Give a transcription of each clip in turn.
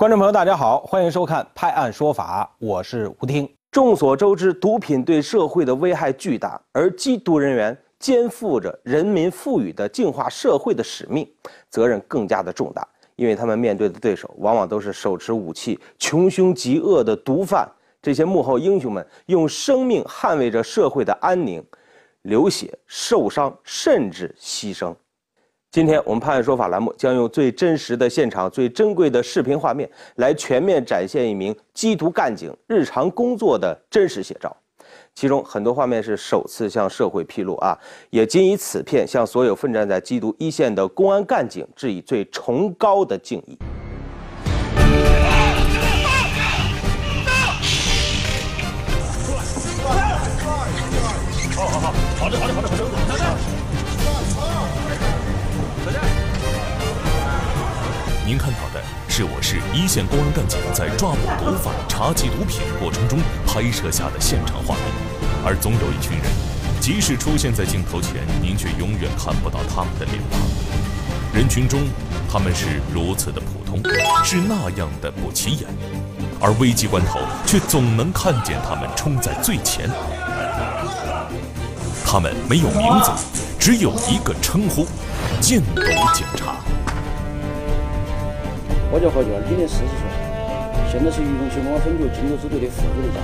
观众朋友，大家好，欢迎收看《拍案说法》，我是吴听。众所周知，毒品对社会的危害巨大，而缉毒人员肩负着人民赋予的净化社会的使命，责任更加的重大，因为他们面对的对手往往都是手持武器、穷凶极恶的毒贩。这些幕后英雄们用生命捍卫着社会的安宁，流血、受伤，甚至牺牲。今天我们判案说法栏目将用最真实的现场、最珍贵的视频画面，来全面展现一名缉毒干警日常工作的真实写照。其中很多画面是首次向社会披露啊，也仅以此片向所有奋战在缉毒一线的公安干警致以最崇高的敬意。您看到的是我市一线公安干警在抓捕毒贩、查缉毒品过程中拍摄下的现场画面，而总有一群人，即使出现在镜头前，您却永远看不到他们的脸庞。人群中，他们是如此的普通，是那样的不起眼，而危机关头，却总能看见他们冲在最前。他们没有名字，只有一个称呼：禁毒警察。我叫何娟，今年四十岁，现在是渝中区公安分局禁毒支队的副队长。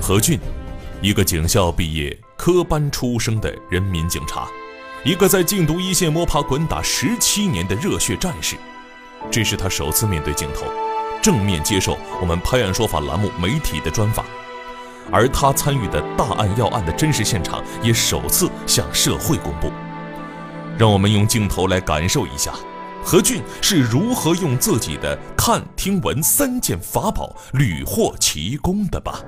何俊，一个警校毕业、科班出身的人民警察，一个在禁毒一线摸爬滚打十七年的热血战士。这是他首次面对镜头，正面接受我们“拍案说法”栏目媒体的专访，而他参与的大案要案的真实现场，也首次向社会公布。让我们用镜头来感受一下，何俊是如何用自己的看、听、闻三件法宝屡获奇功的吧。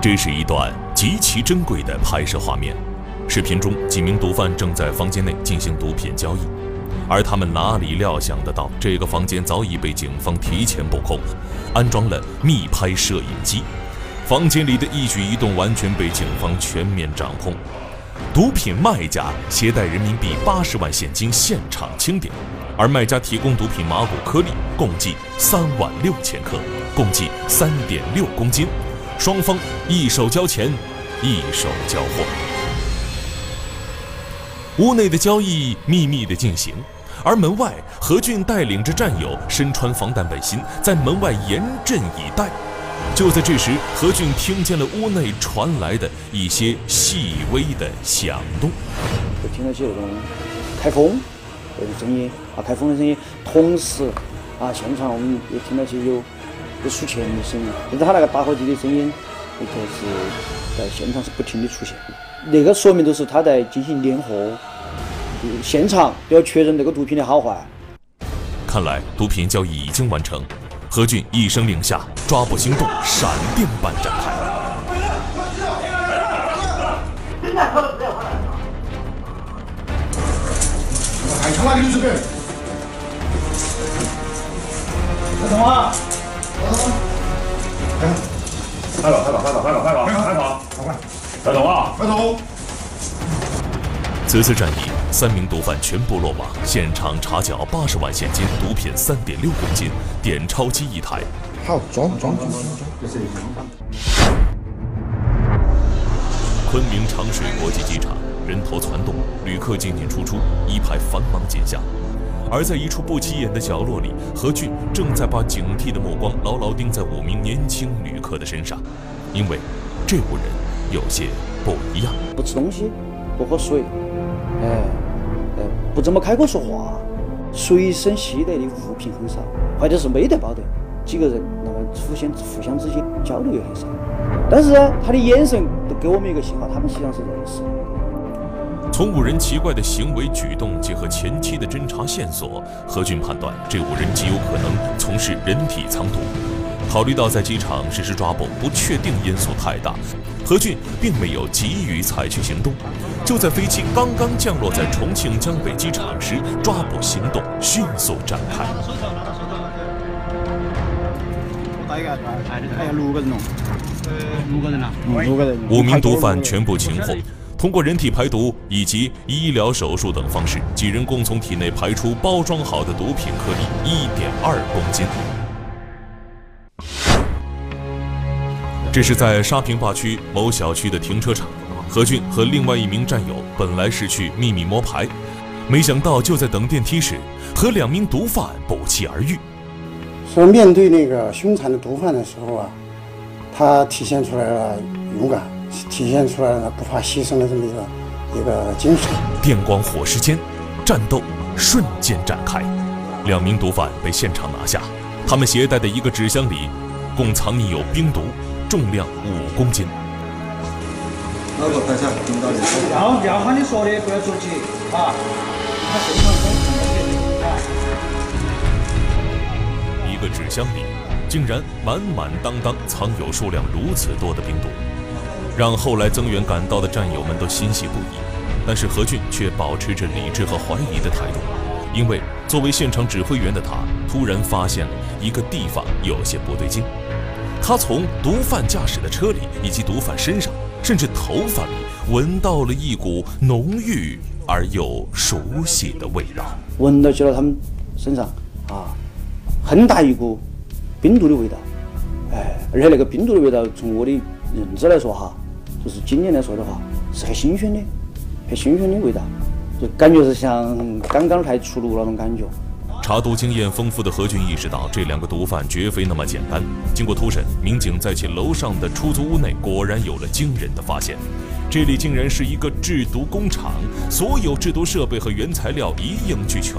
这是一段极其珍贵的拍摄画面。视频中，几名毒贩正在房间内进行毒品交易，而他们哪里料想得到，这个房间早已被警方提前布控，安装了密拍摄影机，房间里的一举一动完全被警方全面掌控。毒品卖家携带人民币八十万现金现场清点，而卖家提供毒品麻古颗粒共计三万六千克，共计三点六公斤。双方一手交钱，一手交货。屋内的交易秘密的进行，而门外何俊带领着战友身穿防弹背心，在门外严阵以待。就在这时，何俊听见了屋内传来的一些细微的响动，就听到起那种开封那种声音啊，开封的声音。同时啊，现场我们也听到些有有数钱的声音，但是他那个打火机的声音，那个是在现场是不停的出现。那个说明就是他在进行验货，现场都要确认这个毒品的好坏。看来毒品交易已经完成。何俊一声令下，抓捕行动闪电般展开。快枪了，你是谁？开什么？开了，开了，开了，开了，开了，开了，开了，快快，开走啊！快走。此次战役。三名毒贩全部落网，现场查缴八十万现金，毒品三点六公斤，点钞机一台。好，装装装装昆明长水国际机场人头攒动，旅客进进出出，一派繁忙景象。而在一处不起眼的角落里，何俊正在把警惕的目光牢牢盯在五名年轻旅客的身上，因为这五人有些不一样。不吃东西，不喝水，哎。不怎么开口说话，随身携带的物品很少，或者是没得包的。几个人那么互相互相之间交流也很少。但是他的眼神都给我们一个信号，他们实际上是认识。从五人奇怪的行为举动结合前期的侦查线索，何俊判断这五人极有可能从事人体藏毒。考虑到在机场实施抓捕不确定因素太大，何俊并没有急于采取行动。就在飞机刚刚降落在重庆江北机场时，抓捕行动迅速展开。五名毒贩全部擒获。通过人体排毒以及医疗手术等方式，几人共从体内排出包装好的毒品颗粒一点二公斤。这是在沙坪坝区某小区的停车场，何俊和另外一名战友本来是去秘密摸排，没想到就在等电梯时，和两名毒贩不期而遇。说面对那个凶残的毒贩的时候啊，他体现出来了勇敢，体现出来了不怕牺牲的这么一个一个精神。电光火石间，战斗瞬间展开，两名毒贩被现场拿下，他们携带的一个纸箱里，共藏匿有冰毒。重量五公斤。哪个拍下？要要喊你说的，不要着急啊！一个纸箱里竟然满满当当藏有数量如此多的冰毒，让后来增援赶到的战友们都欣喜不已。但是何俊却保持着理智和怀疑的态度，因为作为现场指挥员的他，突然发现了一个地方有些不对劲。他从毒贩驾驶的车里，以及毒贩身上，甚至头发里，闻到了一股浓郁而又熟悉的味道。闻到起了他们身上啊，很大一股冰毒的味道。哎，而且那个冰毒的味道，从我的认知来说哈，就是今年来说的话，是很新鲜的，很新鲜的味道，就感觉是像刚刚才出炉那种感觉。查毒经验丰富的何俊意识到，这两个毒贩绝非那么简单。经过突审，民警在其楼上的出租屋内果然有了惊人的发现，这里竟然是一个制毒工厂，所有制毒设备和原材料一应俱全。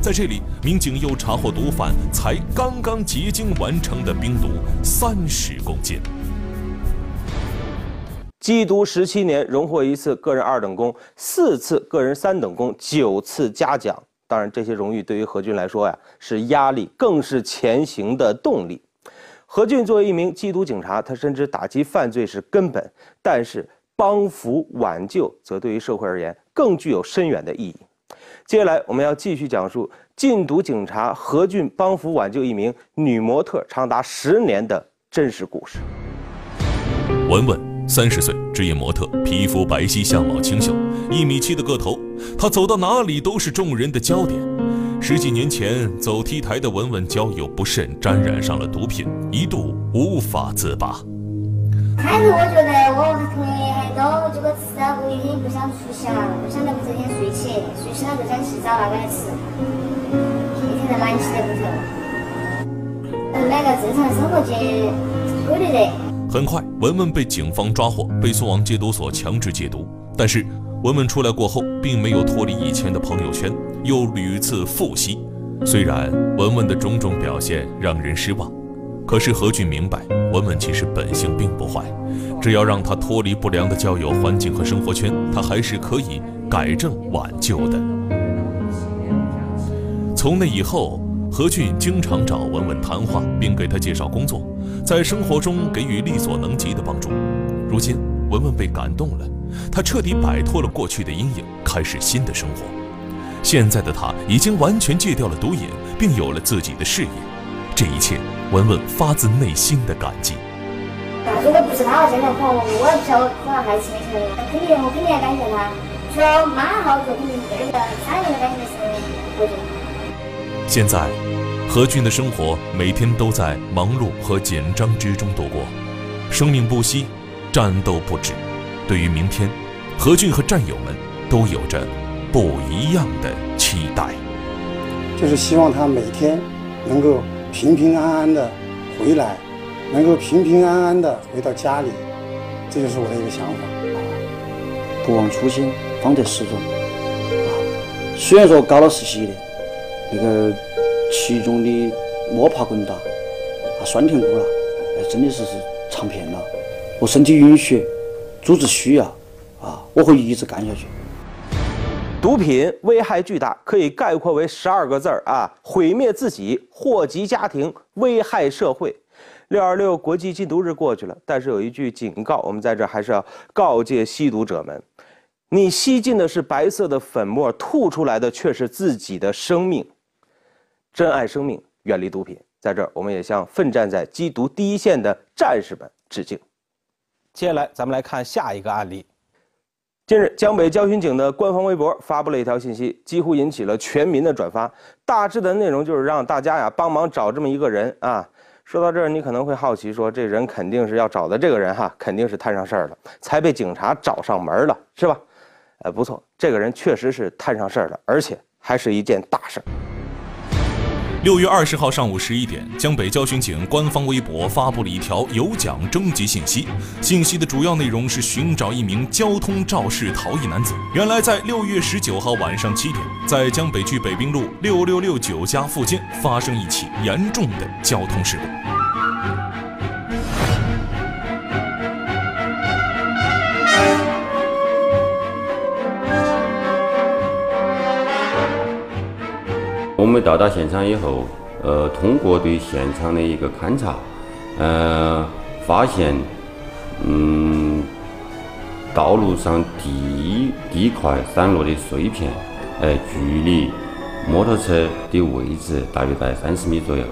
在这里，民警又查获毒贩才刚刚结晶完成的冰毒三十公斤。缉毒十七年，荣获一次个人二等功，四次个人三等功，九次嘉奖。当然，这些荣誉对于何俊来说呀是压力，更是前行的动力。何俊作为一名缉毒警察，他深知打击犯罪是根本，但是帮扶挽救则对于社会而言更具有深远的意义。接下来，我们要继续讲述禁毒警察何俊帮扶挽救一名女模特长达十年的真实故事。文文。三十岁，职业模特，皮肤白皙，相貌清秀，一米七的个头，她走到哪里都是众人的焦点。十几年前，走 T 台的文文交友不慎，沾染上了毒品，一度无法自拔。开始我觉得我同学很多，结果吃了我已经不想出去了，不想那么整天睡起，睡起了就想洗澡那个来吃，一天在满气的不头。那个正常生活节有的。很快，文文被警方抓获，被送往戒毒所强制戒毒。但是，文文出来过后，并没有脱离以前的朋友圈，又屡次复吸。虽然文文的种种表现让人失望，可是何俊明白，文文其实本性并不坏，只要让他脱离不良的交友环境和生活圈，他还是可以改正挽救的。从那以后。何俊经常找文文谈话，并给他介绍工作，在生活中给予力所能及的帮助。如今，文文被感动了，他彻底摆脱了过去的阴影，开始新的生活。现在的他已经完全戒掉了毒瘾，并有了自己的事业。这一切，文文发自内心的感激。如果不是他和现在和我，我也不晓得可能还吃没吃。肯定，我肯定要感谢他。除了妈好做，肯定这个三人的感谢是何俊。现在。何俊的生活每天都在忙碌和紧张之中度过，生命不息，战斗不止。对于明天，何俊和战友们都有着不一样的期待。就是希望他每天能够平平安安的回来，能够平平安安的回到家里，这就是我的一个想法。不忘初心，方得始终。啊，虽然说搞了实习的，那个。其中的摸爬滚打，啊，酸甜苦辣，哎，真的是是尝遍了。我身体允许，组织需要，啊，我会一直干下去。毒品危害巨大，可以概括为十二个字儿啊：毁灭自己，祸及家庭，危害社会。六二六国际禁毒日过去了，但是有一句警告，我们在这还是要告诫吸毒者们：你吸进的是白色的粉末，吐出来的却是自己的生命。珍爱生命，远离毒品。在这儿，我们也向奋战在缉毒第一线的战士们致敬。接下来，咱们来看下一个案例。近日，江北交巡警的官方微博发布了一条信息，几乎引起了全民的转发。大致的内容就是让大家呀帮忙找这么一个人啊。说到这儿，你可能会好奇，说这人肯定是要找的这个人哈，肯定是摊上事儿了，才被警察找上门了，是吧？呃，不错，这个人确实是摊上事儿了，而且还是一件大事儿。六月二十号上午十一点，江北交巡警官方微博发布了一条有奖征集信息。信息的主要内容是寻找一名交通肇事逃逸男子。原来，在六月十九号晚上七点，在江北区北滨路六六六九家附近发生一起严重的交通事故。到达现场以后，呃，通过对现场的一个勘查，呃，发现，嗯，道路上地地块散落的碎片，呃，距离摩托车的位置大约在三十米左右。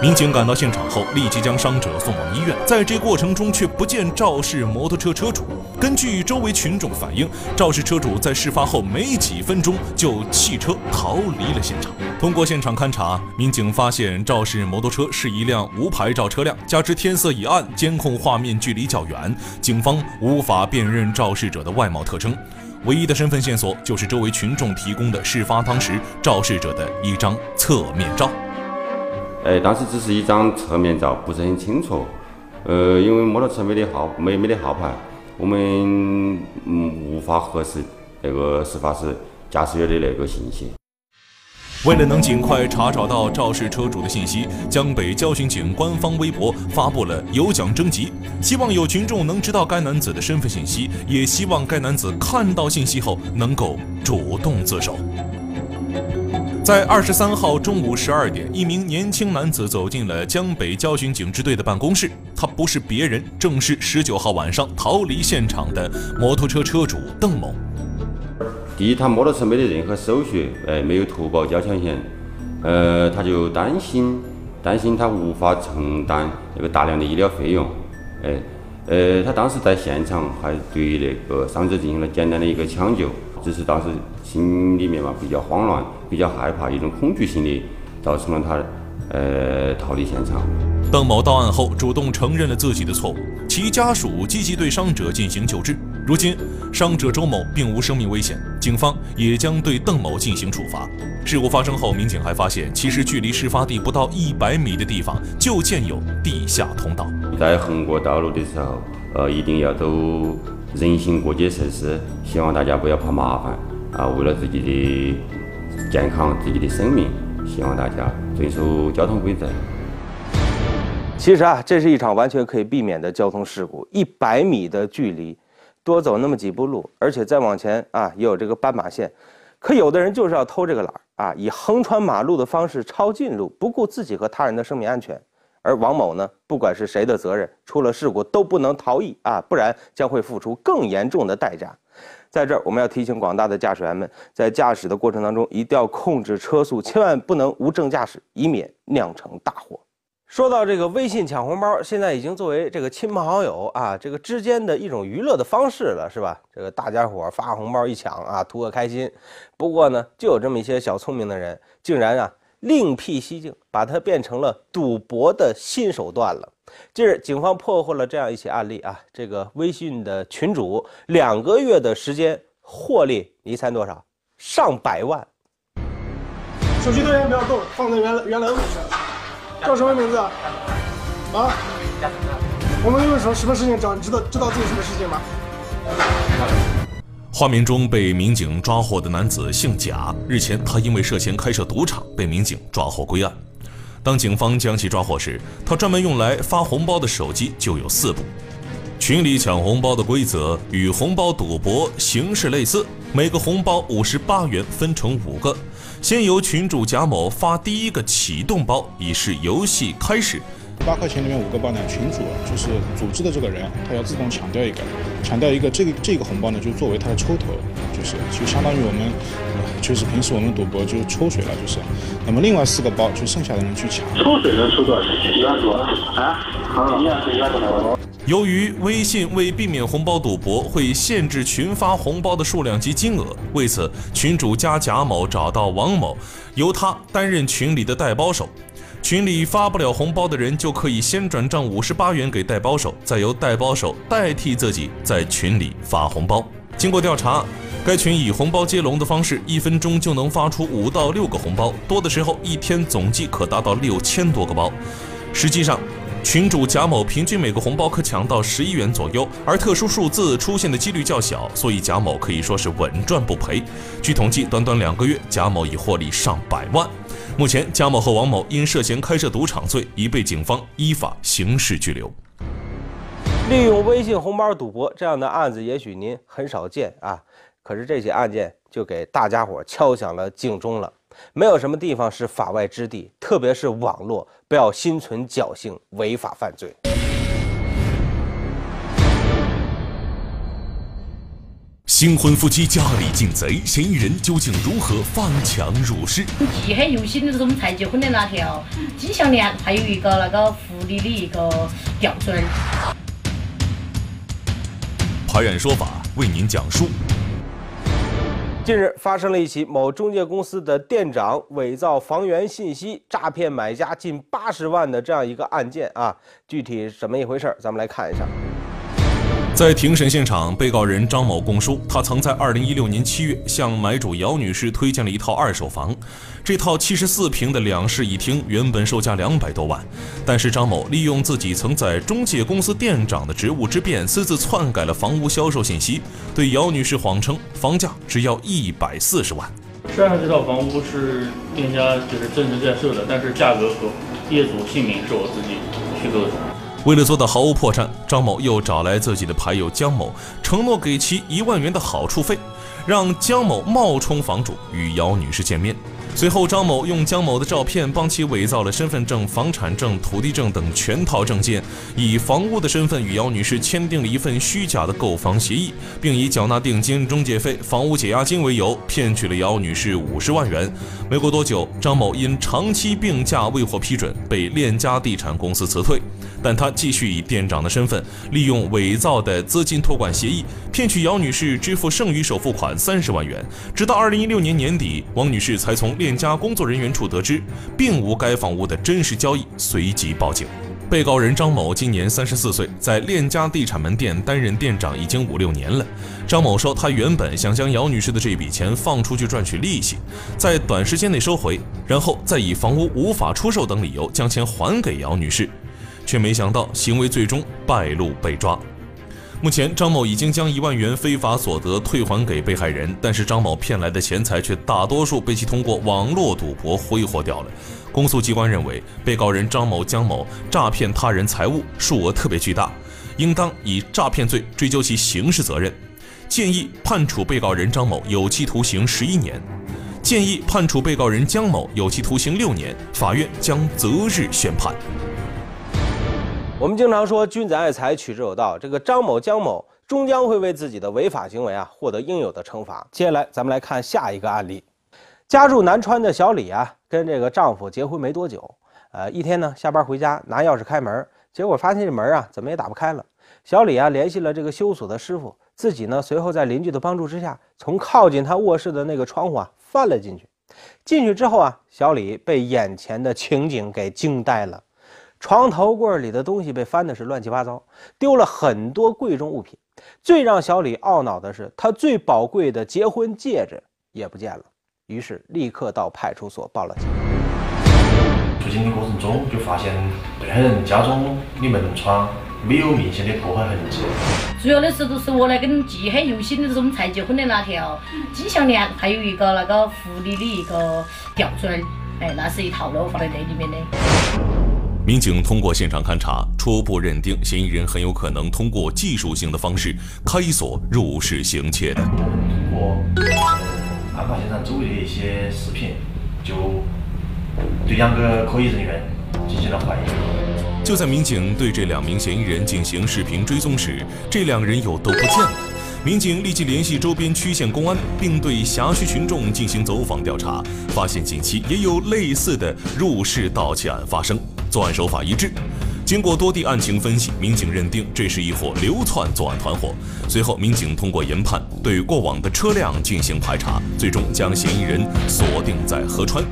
民警赶到现场后，立即将伤者送往医院。在这过程中，却不见肇事摩托车车主。根据周围群众反映，肇事车主在事发后没几分钟就弃车逃离了现场。通过现场勘查，民警发现肇事摩托车是一辆无牌照车辆，加之天色已暗，监控画面距离较远，警方无法辨认肇事者的外貌特征。唯一的身份线索就是周围群众提供的事发当时肇事者的一张侧面照。哎，当时只是一张侧面照，不是很清楚。呃，因为摩托车没得号，没没得号牌，我们嗯无法核实那个事发时驾驶员的那个信息。为了能尽快查找到肇事车主的信息，江北交巡警官方微博发布了有奖征集，希望有群众能知道该男子的身份信息，也希望该男子看到信息后能够主动自首。在二十三号中午十二点，一名年轻男子走进了江北交巡警支队的办公室。他不是别人，正是十九号晚上逃离现场的摩托车车主邓某。第一，他摩托车没得任何手续，哎，没有投保交强险，呃，他就担心，担心他无法承担那个大量的医疗费用，哎，呃，他当时在现场还对那个伤者进行了简单的一个抢救。只是当时心里面嘛比较慌乱，比较害怕，一种恐惧心理造成了他呃逃离现场。邓某到案后主动承认了自己的错误，其家属积极对伤者进行救治。如今伤者周某并无生命危险，警方也将对邓某进行处罚。事故发生后，民警还发现，其实距离事发地不到一百米的地方就建有地下通道。在横过道路的时候，呃，一定要走。人行过街设施，希望大家不要怕麻烦啊！为了自己的健康、自己的生命，希望大家遵守交通规则。其实啊，这是一场完全可以避免的交通事故。一百米的距离，多走那么几步路，而且再往前啊，也有这个斑马线。可有的人就是要偷这个懒儿啊，以横穿马路的方式抄近路，不顾自己和他人的生命安全。而王某呢，不管是谁的责任，出了事故都不能逃逸啊，不然将会付出更严重的代价。在这儿，我们要提醒广大的驾驶员们，在驾驶的过程当中一定要控制车速，千万不能无证驾驶，以免酿成大祸。说到这个微信抢红包，现在已经作为这个亲朋好友啊这个之间的一种娱乐的方式了，是吧？这个大家伙发红包一抢啊，图个开心。不过呢，就有这么一些小聪明的人，竟然啊。另辟蹊径，把它变成了赌博的新手段了。近日，警方破获了这样一起案例啊，这个微信的群主两个月的时间获利，你猜多少？上百万。手机电源不要动，放在原来原来位置。叫什么名字？啊？我们因为什么什么事情找你知道知道自己什么事情吗？画面中被民警抓获的男子姓贾，日前他因为涉嫌开设赌场被民警抓获归案。当警方将其抓获时，他专门用来发红包的手机就有四部。群里抢红包的规则与红包赌博形式类似，每个红包五十八元，分成五个，先由群主贾某发第一个启动包，以示游戏开始。八块钱里面五个包呢，群主就是组织的这个人，他要自动抢掉一个，抢掉一个，这个这个红包呢，就作为他的抽头，就是就相当于我们，就是平时我们赌博就抽水了，就是。那么另外四个包就剩下的人去抢。抽水能抽多少钱？一万多啊？好，一万多，一万多。由于微信为避免红包赌博，会限制群发红包的数量及金额。为此，群主加贾某找到王某，由他担任群里的代包手。群里发不了红包的人，就可以先转账五十八元给代包手，再由代包手代替自己在群里发红包。经过调查，该群以红包接龙的方式，一分钟就能发出五到六个红包，多的时候一天总计可达到六千多个包。实际上，群主贾某平均每个红包可抢到十一元左右，而特殊数字出现的几率较小，所以贾某可以说是稳赚不赔。据统计，短短两个月，贾某已获利上百万。目前，贾某和王某因涉嫌开设赌场罪，已被警方依法刑事拘留。利用微信红包赌博这样的案子，也许您很少见啊，可是这起案件就给大家伙敲响了警钟了。没有什么地方是法外之地，特别是网络，不要心存侥幸，违法犯罪。新婚夫妻家里进贼，嫌疑人究竟如何翻墙入室？记很犹新的是我们才结婚的那条金项链，还有一个那个狐狸的一个吊坠。拍案说法为您讲述。近日发生了一起某中介公司的店长伪造房源信息，诈骗买家近八十万的这样一个案件啊，具体怎么一回事咱们来看一下。在庭审现场，被告人张某供述，他曾在二零一六年七月向买主姚女士推荐了一套二手房。这套七十四平的两室一厅原本售价两百多万，但是张某利用自己曾在中介公司店长的职务之便，私自篡改了房屋销售信息，对姚女士谎称房价只要一百四十万。虽然这套房屋是店家就是真实在售的，但是价格和业主姓名是我自己虚构的。为了做到毫无破绽，张某又找来自己的牌友江某，承诺给其一万元的好处费，让江某冒充房主与姚女士见面。随后，张某用江某的照片帮其伪造了身份证、房产证、土地证等全套证件，以房屋的身份与姚女士签订了一份虚假的购房协议，并以缴纳定金、中介费、房屋解押金为由，骗取了姚女士五十万元。没过多久，张某因长期病假未获批准，被链家地产公司辞退。但他继续以店长的身份，利用伪造的资金托管协议，骗取姚女士支付剩余首付款三十万元。直到二零一六年年底，王女士才从链家工作人员处得知，并无该房屋的真实交易，随即报警。被告人张某今年三十四岁，在链家地产门店担任店长已经五六年了。张某说，他原本想将姚女士的这笔钱放出去赚取利息，在短时间内收回，然后再以房屋无法出售等理由将钱还给姚女士。却没想到行为最终败露被抓。目前，张某已经将一万元非法所得退还给被害人，但是张某骗来的钱财却大多数被其通过网络赌博挥霍掉了。公诉机关认为，被告人张某江某诈骗他人财物，数额特别巨大，应当以诈骗罪追究其刑事责任，建议判处被告人张某有期徒刑十一年，建议判处被告人江某有期徒刑六年，法院将择日宣判。我们经常说君子爱财，取之有道。这个张某、江某终将会为自己的违法行为啊获得应有的惩罚。接下来，咱们来看下一个案例。家住南川的小李啊，跟这个丈夫结婚没多久，呃，一天呢下班回家拿钥匙开门，结果发现这门啊怎么也打不开了。小李啊联系了这个修锁的师傅，自己呢随后在邻居的帮助之下，从靠近他卧室的那个窗户啊翻了进去。进去之后啊，小李被眼前的情景给惊呆了。床头柜里的东西被翻的是乱七八糟，丢了很多贵重物品。最让小李懊恼的是，他最宝贵的结婚戒指也不见了。于是立刻到派出所报了警。出警的过程中，就发现被害人家中的门窗没有明显的破坏痕迹。主要的是都是我那根记很犹新的，是我们才结婚的那条金项链，还有一个那个狐狸的一个吊坠。哎，那是一套的，放在那里面的。民警通过现场勘查，初步认定嫌疑人很有可能通过技术性的方式开锁入室行窃的。通过案发现场周围的一些视频，就对两个可疑人员进行了怀疑。就在民警对这两名嫌疑人进行视频追踪时，这两人又都不见了。民警立即联系周边区县公安，并对辖区群众进行走访调查，发现近期也有类似的入室盗窃案发生。作案手法一致，经过多地案情分析，民警认定这是一伙流窜作案团伙。随后，民警通过研判，对过往的车辆进行排查，最终将嫌疑人锁定在合川。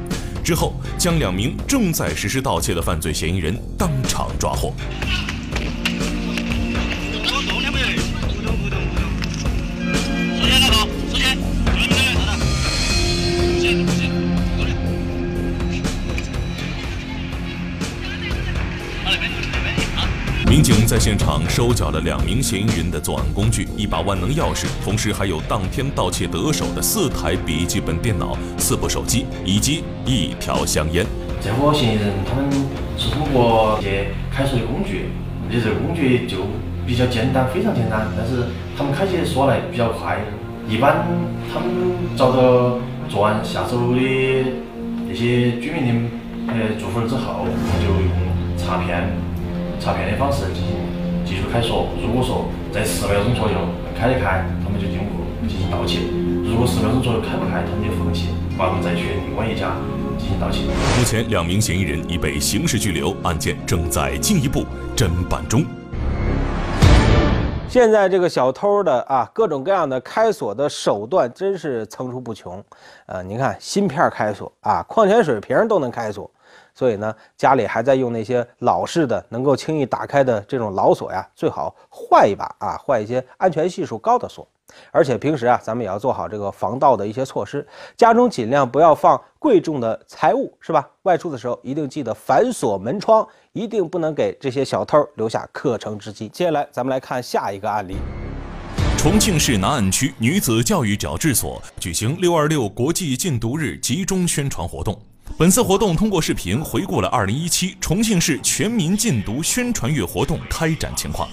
之后，将两名正在实施盗窃的犯罪嫌疑人当场抓获。民警在现场收缴了两名嫌疑人的作案工具：一把万能钥匙，同时还有当天盗窃得手的四台笔记本电脑、四部手机以及一条香烟。这伙嫌疑人他们是通过一些开锁的工具，而且这个工具就比较简单，非常简单，但是他们开起锁来比较快。一般他们找到作案下手的那些居民的呃住户之后，就用插片。插片的方式进行技术开锁。如果说在十秒钟左右开得开，他们就进屋进行盗窃；如果十秒钟左右开不开，他们就放弃，挂门再去另外一家进行盗窃。目前，两名嫌疑人已被刑事拘留，案件正在进一步侦办中。现在这个小偷的啊，各种各样的开锁的手段真是层出不穷。呃，您看芯片开锁啊，矿泉水瓶都能开锁。所以呢，家里还在用那些老式的、能够轻易打开的这种老锁呀，最好换一把啊，换一些安全系数高的锁。而且平时啊，咱们也要做好这个防盗的一些措施，家中尽量不要放贵重的财物，是吧？外出的时候一定记得反锁门窗，一定不能给这些小偷留下可乘之机。接下来咱们来看下一个案例：重庆市南岸区女子教育矫治所举行“六二六”国际禁毒日集中宣传活动。本次活动通过视频回顾了2017重庆市全民禁毒宣传月活动开展情况。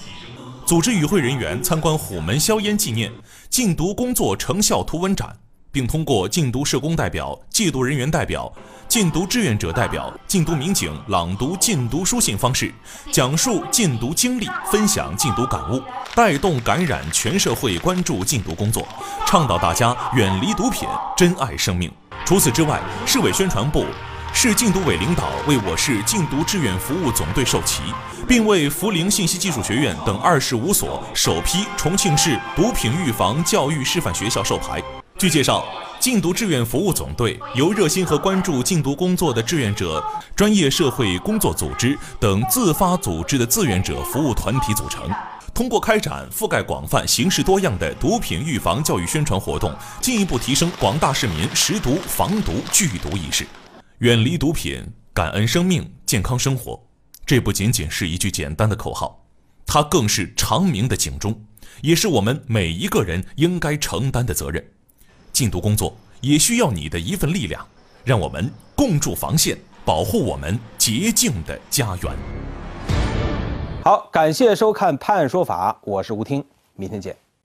组织与会人员参观虎门硝烟纪念禁毒工作成效图文展，并通过禁毒社工代表、戒毒人员代表、禁毒志愿者代表、禁毒民警朗读禁毒书信方式，讲述禁毒经历，分享禁毒感悟，带动感染全社会关注禁毒工作，倡导大家远离毒品，珍爱生命。除此之外，市委宣传部、市禁毒委领导为我市禁毒志愿服务总队授旗，并为涪陵信息技术学院等二十五所首批重庆市毒品预防教育示范学校授牌。据介绍，禁毒志愿服务总队由热心和关注禁毒工作的志愿者、专业社会工作组织等自发组织的志愿者服务团体组成。通过开展覆盖广泛、形式多样的毒品预防教育宣传活动，进一步提升广大市民识毒、防毒、拒毒意识，远离毒品，感恩生命，健康生活。这不仅仅是一句简单的口号，它更是长鸣的警钟，也是我们每一个人应该承担的责任。禁毒工作也需要你的一份力量，让我们共筑防线，保护我们洁净的家园。好，感谢收看《判案说法》，我是吴听，明天见。